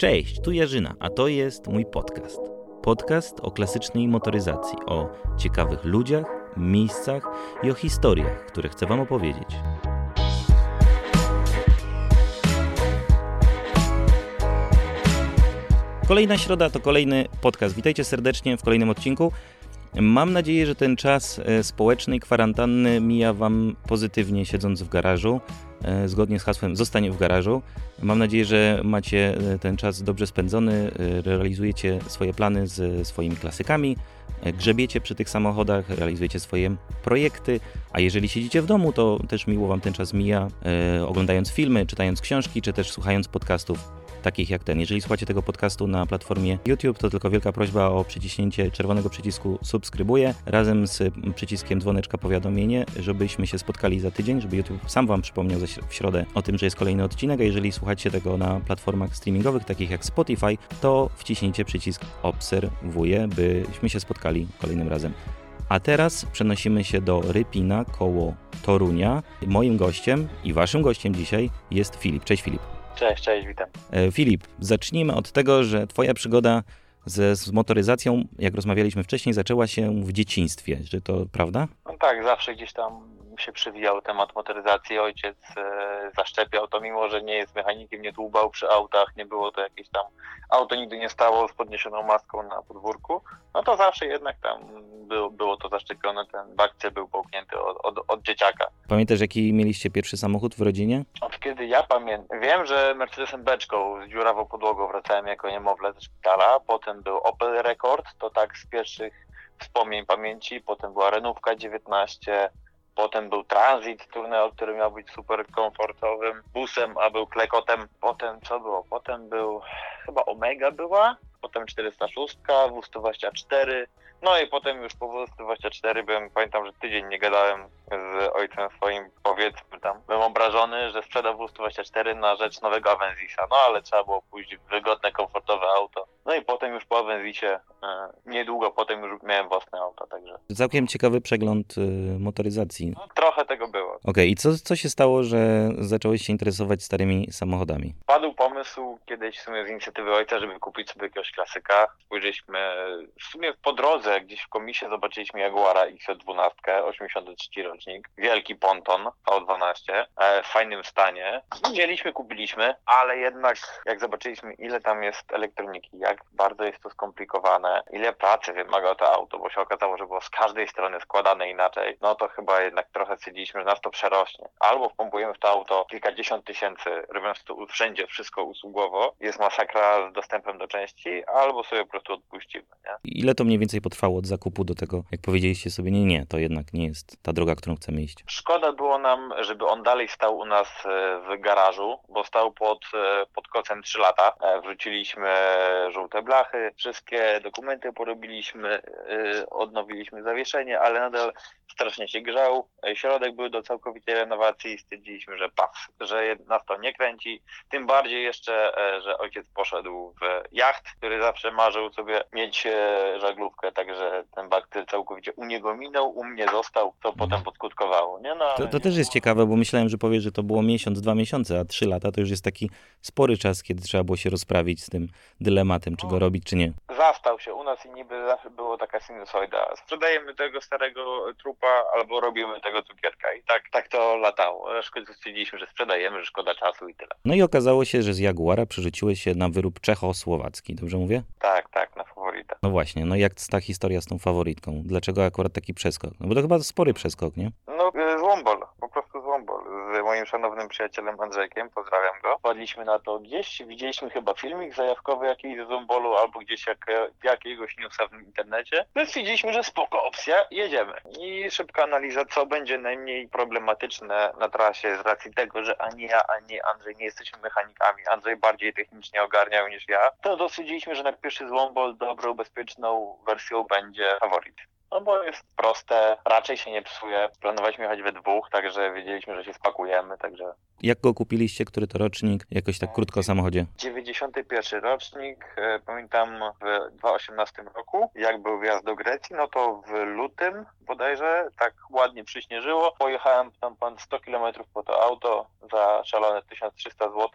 Cześć, tu Jarzyna, a to jest mój podcast. Podcast o klasycznej motoryzacji, o ciekawych ludziach, miejscach i o historiach, które chcę Wam opowiedzieć. Kolejna środa to kolejny podcast. Witajcie serdecznie w kolejnym odcinku. Mam nadzieję, że ten czas e, społecznej kwarantanny mija Wam pozytywnie, siedząc w garażu. E, zgodnie z hasłem zostanie w garażu. Mam nadzieję, że macie e, ten czas dobrze spędzony, realizujecie swoje plany z swoimi klasykami, grzebiecie przy tych samochodach, realizujecie swoje projekty, a jeżeli siedzicie w domu, to też miło Wam ten czas mija, oglądając filmy, czytając książki, czy też słuchając podcastów takich jak ten. Jeżeli słuchacie tego podcastu na platformie YouTube, to tylko wielka prośba o przyciśnięcie czerwonego przycisku subskrybuję razem z przyciskiem dzwoneczka powiadomienie, żebyśmy się spotkali za tydzień, żeby YouTube sam Wam przypomniał w środę o tym, że jest kolejny odcinek, a jeżeli słuchacie tego na platformach streamingowych, takich jak Spotify, to wciśnijcie przycisk obserwuję, byśmy się spotkali kolejnym razem. A teraz przenosimy się do Rypina koło Torunia. Moim gościem i waszym gościem dzisiaj jest Filip. Cześć Filip. Cześć, cześć, witam. E, Filip, zacznijmy od tego, że Twoja przygoda ze, z motoryzacją, jak rozmawialiśmy wcześniej, zaczęła się w dzieciństwie. Czy to prawda? No tak, zawsze gdzieś tam się przywijał temat motoryzacji. Ojciec e, zaszczepiał to, mimo że nie jest mechanikiem, nie dłubał przy autach, nie było to jakieś tam, auto nigdy nie stało z podniesioną maską na podwórku, no to zawsze jednak tam było, było to zaszczepione, ten bakcie był połknięty od, od, od dzieciaka. Pamiętasz, jaki mieliście pierwszy samochód w rodzinie? Ja pamiętam, wiem, że Mercedesem Beczką z dziurawą podłogą wracałem jako niemowlę ze szpitala, potem był Opel Rekord, to tak z pierwszych wspomnień pamięci, potem była Renówka 19, Potem był transit Tourneo, który miał być super komfortowym busem, a był klekotem. Potem co było? Potem był chyba Omega była, potem 406, W124, no i potem już po W124 byłem, pamiętam, że tydzień nie gadałem z ojcem swoim, powiedzmy tam, byłem obrażony, że sprzedał W124 na rzecz nowego Avenzisa, no ale trzeba było pójść w wygodne, komfortowe auto. No i potem już po Avenzisie, e, niedługo potem już miałem własne auto, także. Całkiem ciekawy przegląd y, motoryzacji. No, trochę tego było. Okej, okay. i co, co się stało, że zacząłeś się interesować starymi samochodami? Padł pomysł kiedyś w sumie z inicjatywy ojca, żeby kupić sobie jakiegoś klasyka. Spojrzeliśmy w sumie po drodze, gdzieś w komisie zobaczyliśmy Jaguara XJ12, 83 rocznik, wielki ponton V12, e, w fajnym stanie. Wzięliśmy, kupiliśmy, ale jednak jak zobaczyliśmy ile tam jest elektroniki, jak bardzo jest to skomplikowane, ile pracy wymaga to auto, bo się okazało, że było z każdej strony składane inaczej, no to chyba jednak trochę stwierdziliśmy, że nas to przerośnie. Albo wpompujemy w to auto kilkadziesiąt tysięcy, robiąc to wszędzie wszystko usługowo, jest masakra z dostępem do części, albo sobie po prostu odpuścimy. Nie? Ile to mniej więcej potrwało od zakupu do tego, jak powiedzieliście sobie, nie, nie, to jednak nie jest ta droga, którą chcemy iść? Szkoda było nam, żeby on dalej stał u nas e, w garażu, bo stał pod, e, pod kocem 3 lata. E, wrzuciliśmy żółte blachy, wszystkie dokumenty porobiliśmy, odnowiliśmy zawieszenie, ale nadal strasznie się grzał. Środek był do całkowitej renowacji i stwierdziliśmy, że pas, że nas to nie kręci. Tym bardziej jeszcze, że ojciec poszedł w jacht, który zawsze marzył sobie mieć żaglówkę, także ten baktyl całkowicie u niego minął, u mnie został, to mhm. potem podskutkowało. Nie? No, to, to też jest ciekawe, bo myślałem, że powiesz, że to było miesiąc, dwa miesiące, a trzy lata to już jest taki spory czas, kiedy trzeba było się rozprawić z tym dylematem, czy go no. robić, czy nie. Zastał się u nas i niby zawsze było taka sinusoida. Sprzedajemy tego starego trupa albo robimy tego cukierka i tak, tak to latało. Szkoda stwierdziliśmy, że sprzedajemy, że szkoda czasu i tyle. No i okazało się, że z Jaguara przerzuciłeś się na wyrób czechosłowacki, dobrze mówię? Tak, tak, na faworytę. No właśnie, no jak ta historia z tą faworytką? Dlaczego akurat taki przeskok? No bo to chyba spory przeskok, nie? No, y, złombol. Szanownym przyjacielem Andrzejkiem, pozdrawiam go. Padliśmy na to gdzieś, widzieliśmy chyba filmik zajawkowy jakiś z złombolu, albo gdzieś jak, jakiegoś newsa w internecie. No stwierdziliśmy, że spoko opcja, jedziemy. I szybka analiza, co będzie najmniej problematyczne na trasie z racji tego, że ani ja, ani Andrzej nie jesteśmy mechanikami. Andrzej bardziej technicznie ogarniał niż ja. To dosydziliśmy, że na pierwszy złombol dobrą, bezpieczną wersją będzie faworyt. No bo jest proste, raczej się nie psuje. Planowaliśmy jechać we dwóch, także wiedzieliśmy, że się spakujemy, także... Jak go kupiliście? Który to rocznik? Jakoś tak krótko o samochodzie. 91 rocznik, e, pamiętam w 2018 roku, jak był wjazd do Grecji, no to w lutym bodajże, tak ładnie przyśnieżyło. Pojechałem tam pan 100 km po to auto za szalone 1300 zł.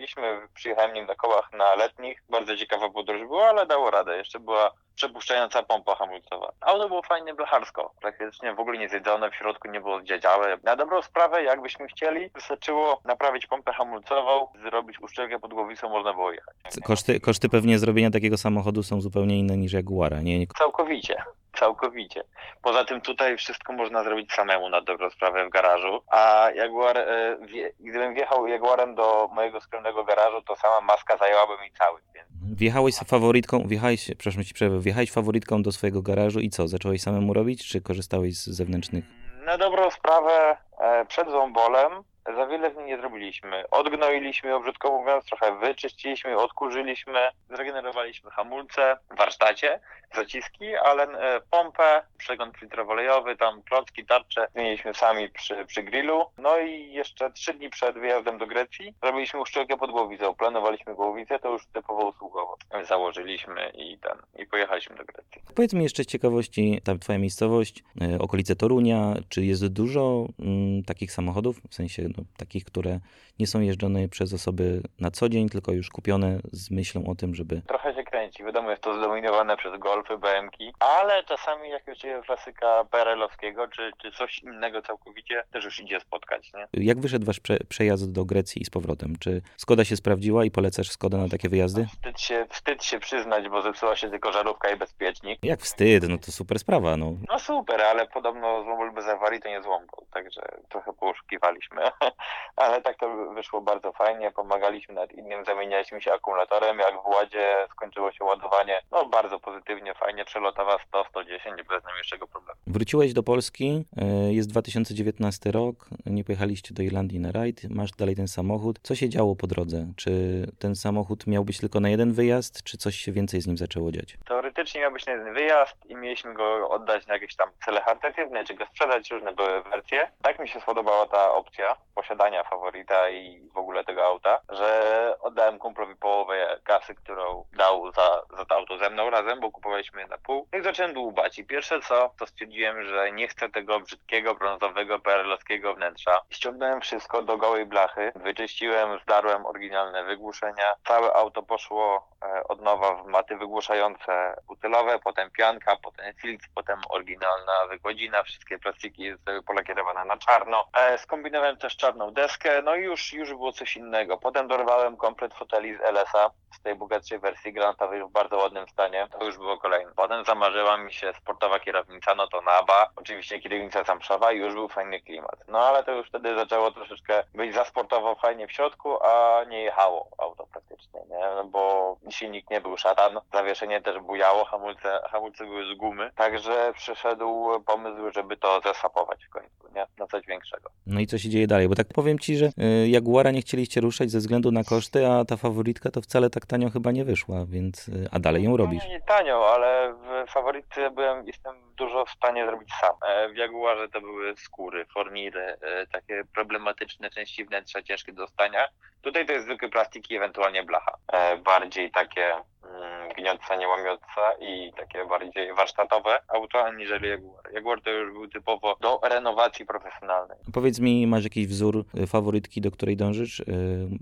Kupiliśmy, przyjechałem nim na kołach na letnich. Bardzo ciekawa podróż była, ale dało radę. Jeszcze była przepuszczająca pompa hamulcowa. Auto było fajnie blacharsko, praktycznie w ogóle nie zjedzone, w środku nie było zdziadziałe. Na dobrą sprawę, jakbyśmy chcieli, wystarczyło naprawić pompę hamulcową, zrobić uszczelkę pod głowicą, można było jechać. Koszty, koszty pewnie zrobienia takiego samochodu są zupełnie inne niż Jaguara, nie? Całkowicie. Całkowicie. Poza tym tutaj wszystko można zrobić samemu na dobrą sprawę w garażu, a Jaguar, e, gdybym wjechał Jaguarem do mojego skromnego garażu, to sama maska zajęłaby mi cały. Więc Wjechałeś z faworytką, wjechałeś, przepraszam ci przerwę, wjechałeś faworytką do swojego garażu i co, zacząłeś samemu robić, czy korzystałeś z zewnętrznych? Na dobrą sprawę e, przed zombolem za wiele z nim nie zrobiliśmy. Odgnoiliśmy, brzydko mówiąc, trochę wyczyściliśmy, odkurzyliśmy, zregenerowaliśmy hamulce w warsztacie, zaciski, ale e, pompę, przegląd filtrowo-olejowy, tam klocki, tarcze zmieniliśmy sami przy, przy grillu. No i jeszcze trzy dni przed wyjazdem do Grecji zrobiliśmy uszczelkę pod głowicą. Planowaliśmy głowicę, to już typowo usługowo. Założyliśmy i ten, i pojechaliśmy do Grecji. Powiedz mi jeszcze z ciekawości, ta twoja miejscowość, e, okolice Torunia, czy jest dużo mm, takich samochodów, w sensie no, takich, które nie są jeżdżone przez osoby na co dzień, tylko już kupione z myślą o tym, żeby... Trochę się kręci. Wiadomo, jest to zdominowane przez Golfy, BMki, ale czasami jakiegoś klasyka PRL-owskiego, czy, czy coś innego całkowicie też już idzie spotkać, nie? Jak wyszedł wasz prze, przejazd do Grecji i z powrotem? Czy Skoda się sprawdziła i polecasz Skodę na takie wyjazdy? Wstyd się, wstyd się przyznać, bo zepsuła się tylko żarówka i bezpiecznik. Jak wstyd, no to super sprawa, no. No super, ale podobno złombol bez awarii to nie złombol, także trochę poszukiwaliśmy. ale tak to wyszło bardzo fajnie, pomagaliśmy nad innym, zamienialiśmy się akumulatorem, jak w Ładzie skończyło się ładowanie, no bardzo pozytywnie, fajnie, przelotowa 100-110 bez najmniejszego problemu. Wróciłeś do Polski, e, jest 2019 rok, nie pojechaliście do Irlandii na rajd, masz dalej ten samochód. Co się działo po drodze? Czy ten samochód miał być tylko na jeden wyjazd, czy coś się więcej z nim zaczęło dziać? Teoretycznie miał być na jeden wyjazd i mieliśmy go oddać na jakieś tam cele charytatywne, czy go sprzedać, różne były wersje. Tak mi się spodobała ta opcja posiadania faworyta i w ogóle tego auta, że oddałem kumplowi połowę kasy, którą dał za, za to auto ze mną razem, bo kupowaliśmy je na pół. No i zacząłem dłubać. I pierwsze co, to stwierdziłem, że nie chcę tego brzydkiego, brązowego, PRL-owskiego wnętrza. Ściągnąłem wszystko do gołej blachy, wyczyściłem, zdarłem oryginalne wygłuszenia. Całe auto poszło e, od nowa w maty wygłuszające butylowe, potem pianka, potem filtr, potem oryginalna wykładzina, wszystkie plastiki polakierowane na czarno. E, skombinowałem też czarną deskę, no i już, już było coś innego. Potem dorwałem komplet foteli z LS-a, z tej bogatszej wersji granatowej w bardzo ładnym stanie. To już było kolejne. Potem zamarzyła mi się sportowa kierownica, no to Naba, oczywiście kierownica zamszowa i już był fajny klimat. No ale to już wtedy zaczęło troszeczkę być za sportowo fajnie w środku, a nie jechało auto praktycznie, nie? No bo silnik nie był szatan, zawieszenie też bujało, hamulce, hamulce były z gumy, także przyszedł pomysł, żeby to zesapować w końcu, nie? Na coś większego. No i co się dzieje dalej? Bo tak powiem ci, że y, Jaguara nie chcieliście ruszać ze względu na koszty, a ta faworytka to wcale tak tanio chyba nie wyszła, więc y, a dalej ją robisz. Nie, nie tanio, ale w faworytce byłem, jestem dużo w stanie zrobić sam. E, W Jaguarze to były skóry, formiry, e, takie problematyczne części wnętrza, ciężkie do dostania. Tutaj to jest zwykły plastik i ewentualnie blacha. E, Bardziej takie mm, gniotca, nie łamiąca i takie bardziej warsztatowe auto, aniżeli Jaguar. Jaguar to już był typowo do renowacji profesjonalnej. Powiedz mi, masz jakiś wzór y, faworytki, do której dążysz? Y,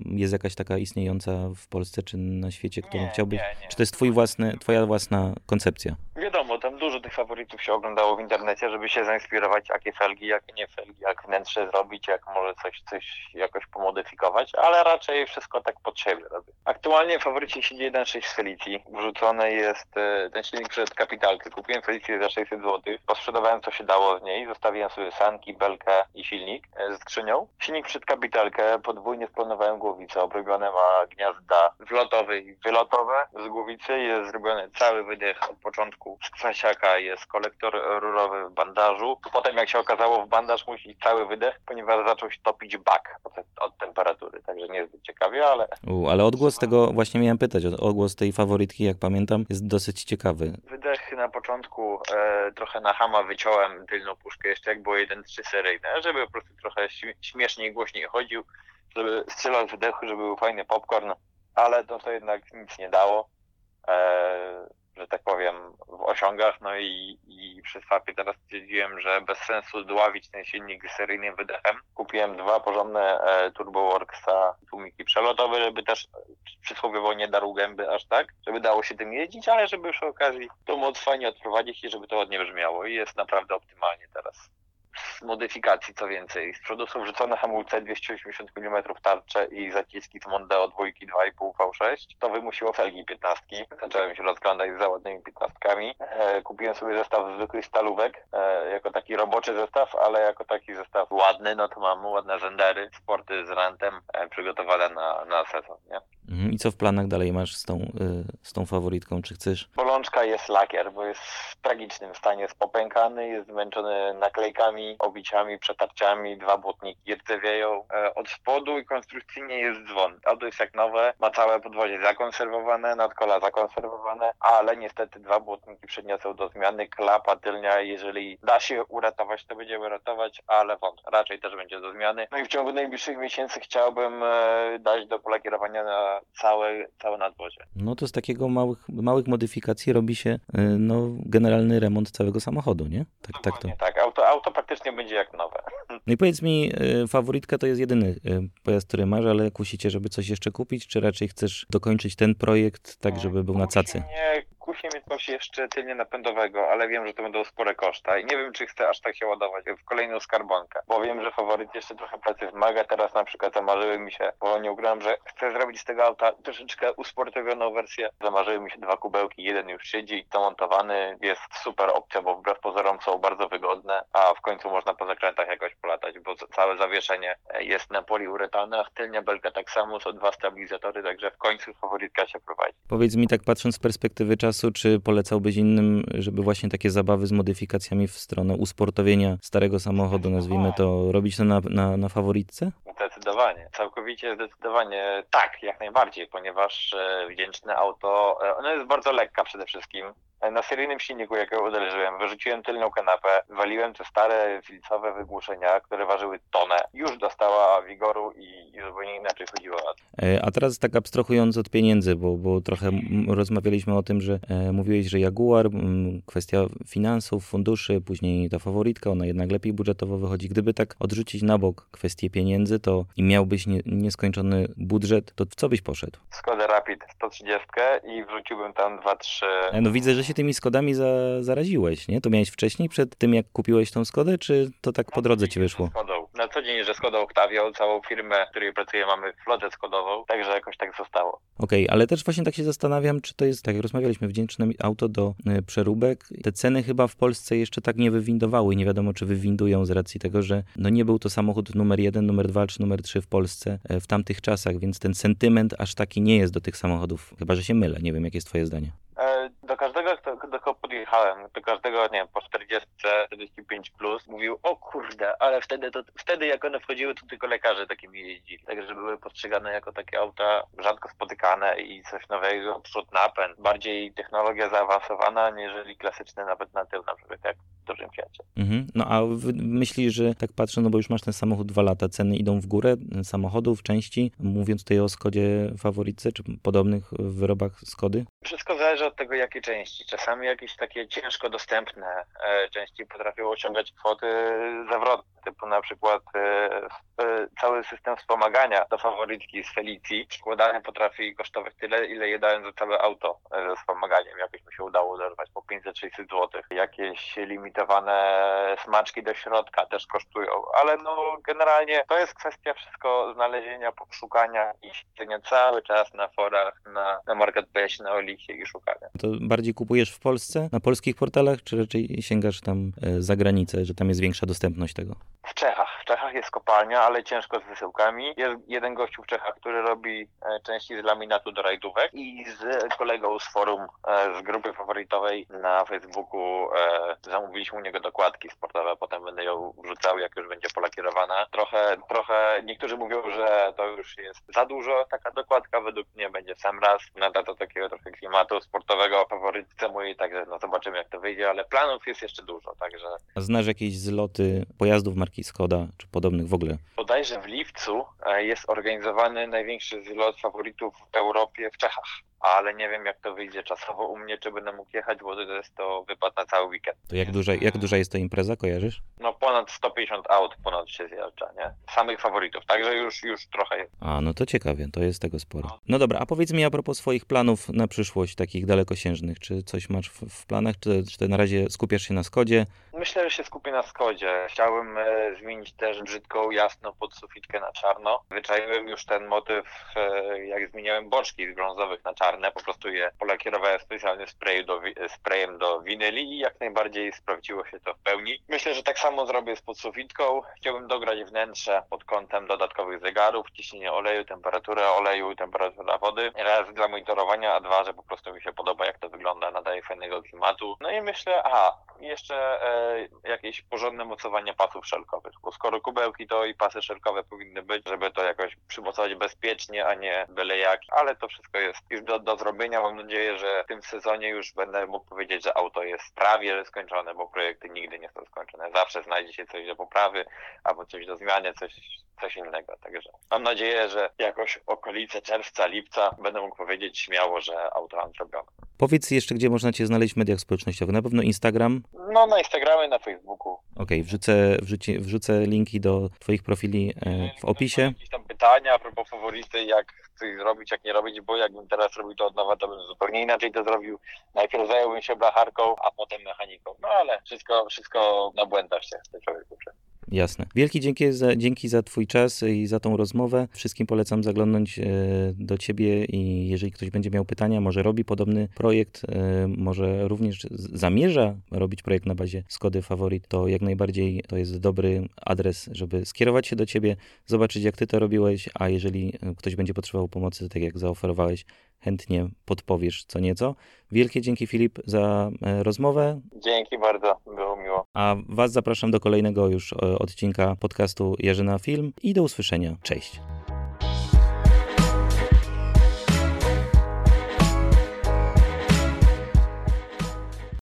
Jest jakaś taka istniejąca w Polsce czy na świecie, którą Nie, chciałbyś? nie, nie. Czy to jest twój własny, twoja własna koncepcja? Tych faworytów się oglądało w internecie, żeby się zainspirować, jakie felgi, jakie nie felgi, jak wnętrze zrobić, jak może coś, coś jakoś pomodyfikować, ale raczej wszystko tak pod siebie robię. Aktualnie w faworycie siedzi 1.6 z Felicji. Wrzucony jest e, ten silnik przed kapitalkę. Kupiłem Felicję za 600 zł, posprzedawałem co się dało z niej, zostawiłem sobie sanki, belkę i silnik ze skrzynią. Silnik przed kapitalkę, podwójnie splanowałem głowicę, obrobione ma gniazda wlotowe i wylotowe. Z głowicy jest zrobiony cały wydech od początku z kwasiaka, jest kolektor rurowy w bandażu. Potem jak się okazało w bandaż musi iść cały wydech, ponieważ zaczął się topić bak od, od temperatury, także niezbyt ciekawie, ale U, ale odgłos tego, właśnie miałem pytać, odgłos tej faworytki, jak pamiętam, jest dosyć ciekawy. Wydech na początku e, trochę na hama wyciąłem tylną puszkę jeszcze jak było 1.3 seryjne, żeby po prostu trochę śmie- śmieszniej, głośniej chodził, żeby strzelał wydechu, żeby był fajny popcorn, ale to, to jednak nic nie dało. E, że tak powiem, w osiągach, no i, i przy swapie teraz stwierdziłem, że bez sensu dławić ten silnik seryjnym wydechem. Kupiłem dwa porządne e, TurboWorksa tłumiki przelotowe, żeby też przysłowiowo nie darł gęby aż tak, żeby dało się tym jeździć, ale żeby przy okazji to moc fajnie odprowadzić i żeby to ładnie brzmiało. I jest naprawdę optymalnie teraz modyfikacji co więcej. Z przodu są wrzucone hamulce 280 mm tarcze i zaciski z Mondeo 2 2,5 V6. To wymusiło felgi 15. Zacząłem się rozglądać za ładnymi 15. E, kupiłem sobie zestaw zwykłych stalówek, e, jako taki roboczy zestaw, ale jako taki zestaw ładny, no to mam ładne zendery, sporty z rantem e, przygotowane na, na sezon, nie? Mhm. I co w planach dalej masz z tą, y, z tą faworytką? Czy chcesz? Bolączka jest lakier, bo jest w tragicznym stanie, jest popękany, jest zmęczony naklejkami, obiciami, przetarciami, dwa błotniki rdzewieją e, od spodu i konstrukcyjnie jest dzwon. Auto jest jak nowe, ma całe podwozie zakonserwowane, nadkola zakonserwowane, ale niestety dwa błotniki przednie są do zmiany, klapa tylnia, jeżeli da się uratować, to będziemy uratować, ale wątpię, raczej też będzie do zmiany. No i w ciągu najbliższych miesięcy chciałbym e, dać do polakierowania na całe, całe nadwozie. No to z takiego małych, małych modyfikacji robi się y, no, generalny remont całego samochodu, nie? Tak, tak to. tak. Auto, auto praktycznie będzie jak nowe. No i powiedz mi, y, faworytka to jest jedyny y, pojazd, który masz, ale kusicie, żeby coś jeszcze kupić, czy raczej chcesz dokończyć ten projekt tak, żeby był na cacy? Nie, kusi mnie coś jeszcze tylnie napędowego, ale wiem, że to będą spore koszta i nie wiem, czy chcę aż tak się ładować w kolejną skarbonkę, bo wiem, że faworyt jeszcze trochę pracy wymaga. Teraz na przykład zamarzyły mi się, bo nie ugrałem, że chcę zrobić z tego auta troszeczkę usportowioną wersję. Zamarzyły mi się dwa kubełki, jeden już siedzi, to montowany, jest super opcja, bo wbrew pozorom są bardzo wygodne, a w końcu można po zakrętach jakoś polatać, bo całe zawieszenie jest na poliuretanach, tylnia belka tak samo, są dwa stabilizatory, także w końcu faworytka się prowadzi. Powiedz mi tak patrząc z perspektywy czasu, czy polecałbyś innym, żeby właśnie takie zabawy z modyfikacjami w stronę usportowienia starego samochodu, nazwijmy to, robić to na, na, na faworytce? Zdecydowanie, całkowicie zdecydowanie tak, jak najbardziej, ponieważ e, wdzięczne auto, e, ono jest bardzo lekka przede wszystkim. E, na seryjnym silniku, jakiego uderzyłem, wyrzuciłem tylną kanapę, waliłem te stare filcowe wygłuszenia, które ważyły tonę. Już dostała wigoru i, zupełnie inaczej chodziło. A teraz tak abstrahując od pieniędzy, bo, bo trochę rozmawialiśmy o tym, że e, mówiłeś, że Jaguar, m, kwestia finansów, funduszy, później ta faworytka, ona jednak lepiej budżetowo wychodzi. Gdyby tak odrzucić na bok kwestię pieniędzy, to i miałbyś nie, nieskończony budżet, to w co byś poszedł? Skoda Rapid 130 i wrzuciłbym tam 2-3... No widzę, że się tymi Skodami za, zaraziłeś, nie? To miałeś wcześniej, przed tym jak kupiłeś tą Skodę, czy to tak po drodze ci wyszło? Skodą. Na co dzień, że Skoda Octavia, całą firmę, w której pracuję, mamy flotę skodową, także jakoś tak zostało. Okej, okay, ale też właśnie tak się zastanawiam, czy to jest, tak jak rozmawialiśmy, wdzięczne auto do y, przeróbek. Te ceny chyba w Polsce jeszcze tak nie wywindowały. Nie wiadomo, czy wywindują z racji tego, że no nie był to samochód numer jeden, numer dwa czy numer trzy w Polsce e, w tamtych czasach, więc ten sentyment aż taki nie jest do tych samochodów. Chyba, że się mylę. Nie wiem, jakie jest twoje zdanie. E, do każdego, kogo podjechałem, do każdego, nie wiem, po 40, 45 plus, mówił, o kurde, ale wtedy to, wtedy jak one wchodziły, to tylko lekarze takimi jeździli. Także były postrzegane jako takie auta rzadko spotykane i coś nowego, przód napęd, bardziej technologia zaawansowana, niżeli klasyczny nawet na tył, na przykład jak dużym Fiacie. Mhm. No a myślisz, że tak patrzę, no bo już masz ten samochód dwa lata, ceny idą w górę samochodów, części, mówiąc tutaj o Skodzie faworyce, czy podobnych wyrobach Skody? Wszystko zależy od tego, jakie części. Czasami jakieś takie ciężko dostępne e, części potrafią osiągać kwoty zawrotne, typu na przykład e, cały system wspomagania do faworytki z Felicji składany potrafi kosztować tyle, ile je dałem za całe auto e, ze wspomaganiem. Jakoś mi się udało dorwać po 500-600 zł. Jakieś limitowane smaczki do środka też kosztują, ale no generalnie to jest kwestia wszystko znalezienia, poszukania i siedzenia cały czas na forach, na, na marketplace, na Olicie i szukania. To bardziej kupujesz w Polsce, na polskich portalach, czy raczej sięgasz tam e, za granicę, że tam jest większa dostępność tego? W Czechach. W Czechach jest kopalnia, ale ciężko z wysyłkami. Jest jeden gościu w Czechach, który robi e, części z laminatu do rajdówek i z kolegą z forum, e, z grupy faworytowej na Facebooku zamówiliśmy u niego dokładki sportowe, potem będę ją wrzucał, jak już będzie polakierowana. Trochę, trochę niektórzy mówią, że to już jest za dużo, taka dokładka według mnie będzie sam raz. Nada to takiego trochę klimatu sportowego faworytce mojej, także no zobaczymy jak to wyjdzie, ale planów jest jeszcze dużo, także... A znasz jakieś zloty pojazdów marki Skoda, czy podobnych w ogóle. Bodajże w lipcu e, jest organizowany największy zlot faworytów w Europie w Czechach ale nie wiem jak to wyjdzie czasowo u mnie, czy będę mógł jechać, bo to jest to wypad na cały weekend. To jak duża, jak duża jest to impreza, kojarzysz? No ponad 150 aut ponad się zjeżdża, nie? Samych faworytów, także już, już trochę jest. A, no to ciekawie, to jest tego sporo. No dobra, a powiedz mi a propos swoich planów na przyszłość, takich dalekosiężnych, czy coś masz w, w planach, czy, czy na razie skupiasz się na Skodzie? Myślę, że się skupię na Skodzie. Chciałbym e, zmienić też brzydką, jasno pod sufitkę na czarno. Wyczaiłem już ten motyw, e, jak zmieniałem boczki z brązowych na czarne, po prostu je polakierowałem specjalnym sprayu do, sprayem do winyli i jak najbardziej sprawdziło się to w pełni. Myślę, że tak samo zrobię z podsufitką. Chciałbym dograć wnętrze pod kątem dodatkowych zegarów, ciśnienie oleju, temperaturę oleju, temperatura wody. Raz dla monitorowania, a dwa, że po prostu mi się podoba jak to wygląda, nadaje fajnego klimatu. No i myślę, aha, jeszcze e, jakieś porządne mocowanie pasów szelkowych, bo skoro kubełki to i pasy szelkowe powinny być, żeby to jakoś przymocować bezpiecznie, a nie byle jak, ale to wszystko jest już do, do zrobienia. Mam nadzieję, że w tym sezonie już będę mógł powiedzieć, że auto jest prawie skończone, bo projekty nigdy nie są skończone. Zawsze znajdzie się coś do poprawy albo coś do zmiany, coś, coś innego. Także mam nadzieję, że jakoś okolice czerwca, lipca będę mógł powiedzieć śmiało, że auto mam zrobione. Powiedz jeszcze, gdzie można Cię znaleźć w mediach społecznościowych. Na pewno Instagram. No, na Instagramie, na Facebooku. Okej, okay, wrzucę, wrzuci, wrzucę linki do Twoich profili e, w opisie. Jakieś tam pytania a propos faworyty, jak coś zrobić, jak nie robić, bo jakbym teraz robił to od nowa, to bym zupełnie inaczej to zrobił. Najpierw zająłbym się blacharką, a potem mechaniką. No ale wszystko, wszystko na błędach się człowiek uczy. Jasne. Wielki dzięki za, dzięki za Twój czas i za tą rozmowę. Wszystkim polecam zaglądnąć e, do Ciebie i jeżeli ktoś będzie miał pytania, może robi podobny projekt, e, może również zamierza robić projekt na bazie Skody Favorit, to jak najbardziej to jest dobry adres, żeby skierować się do Ciebie, zobaczyć jak Ty to robiłeś, a jeżeli ktoś będzie potrzebował pomocy, tak jak zaoferowałeś, chętnie podpowiesz co nieco. Wielkie dzięki Filip za e, rozmowę. Dzięki bardzo, było miło. A Was zapraszam do kolejnego już odcinka podcastu Jerzyna Film i do usłyszenia. Cześć.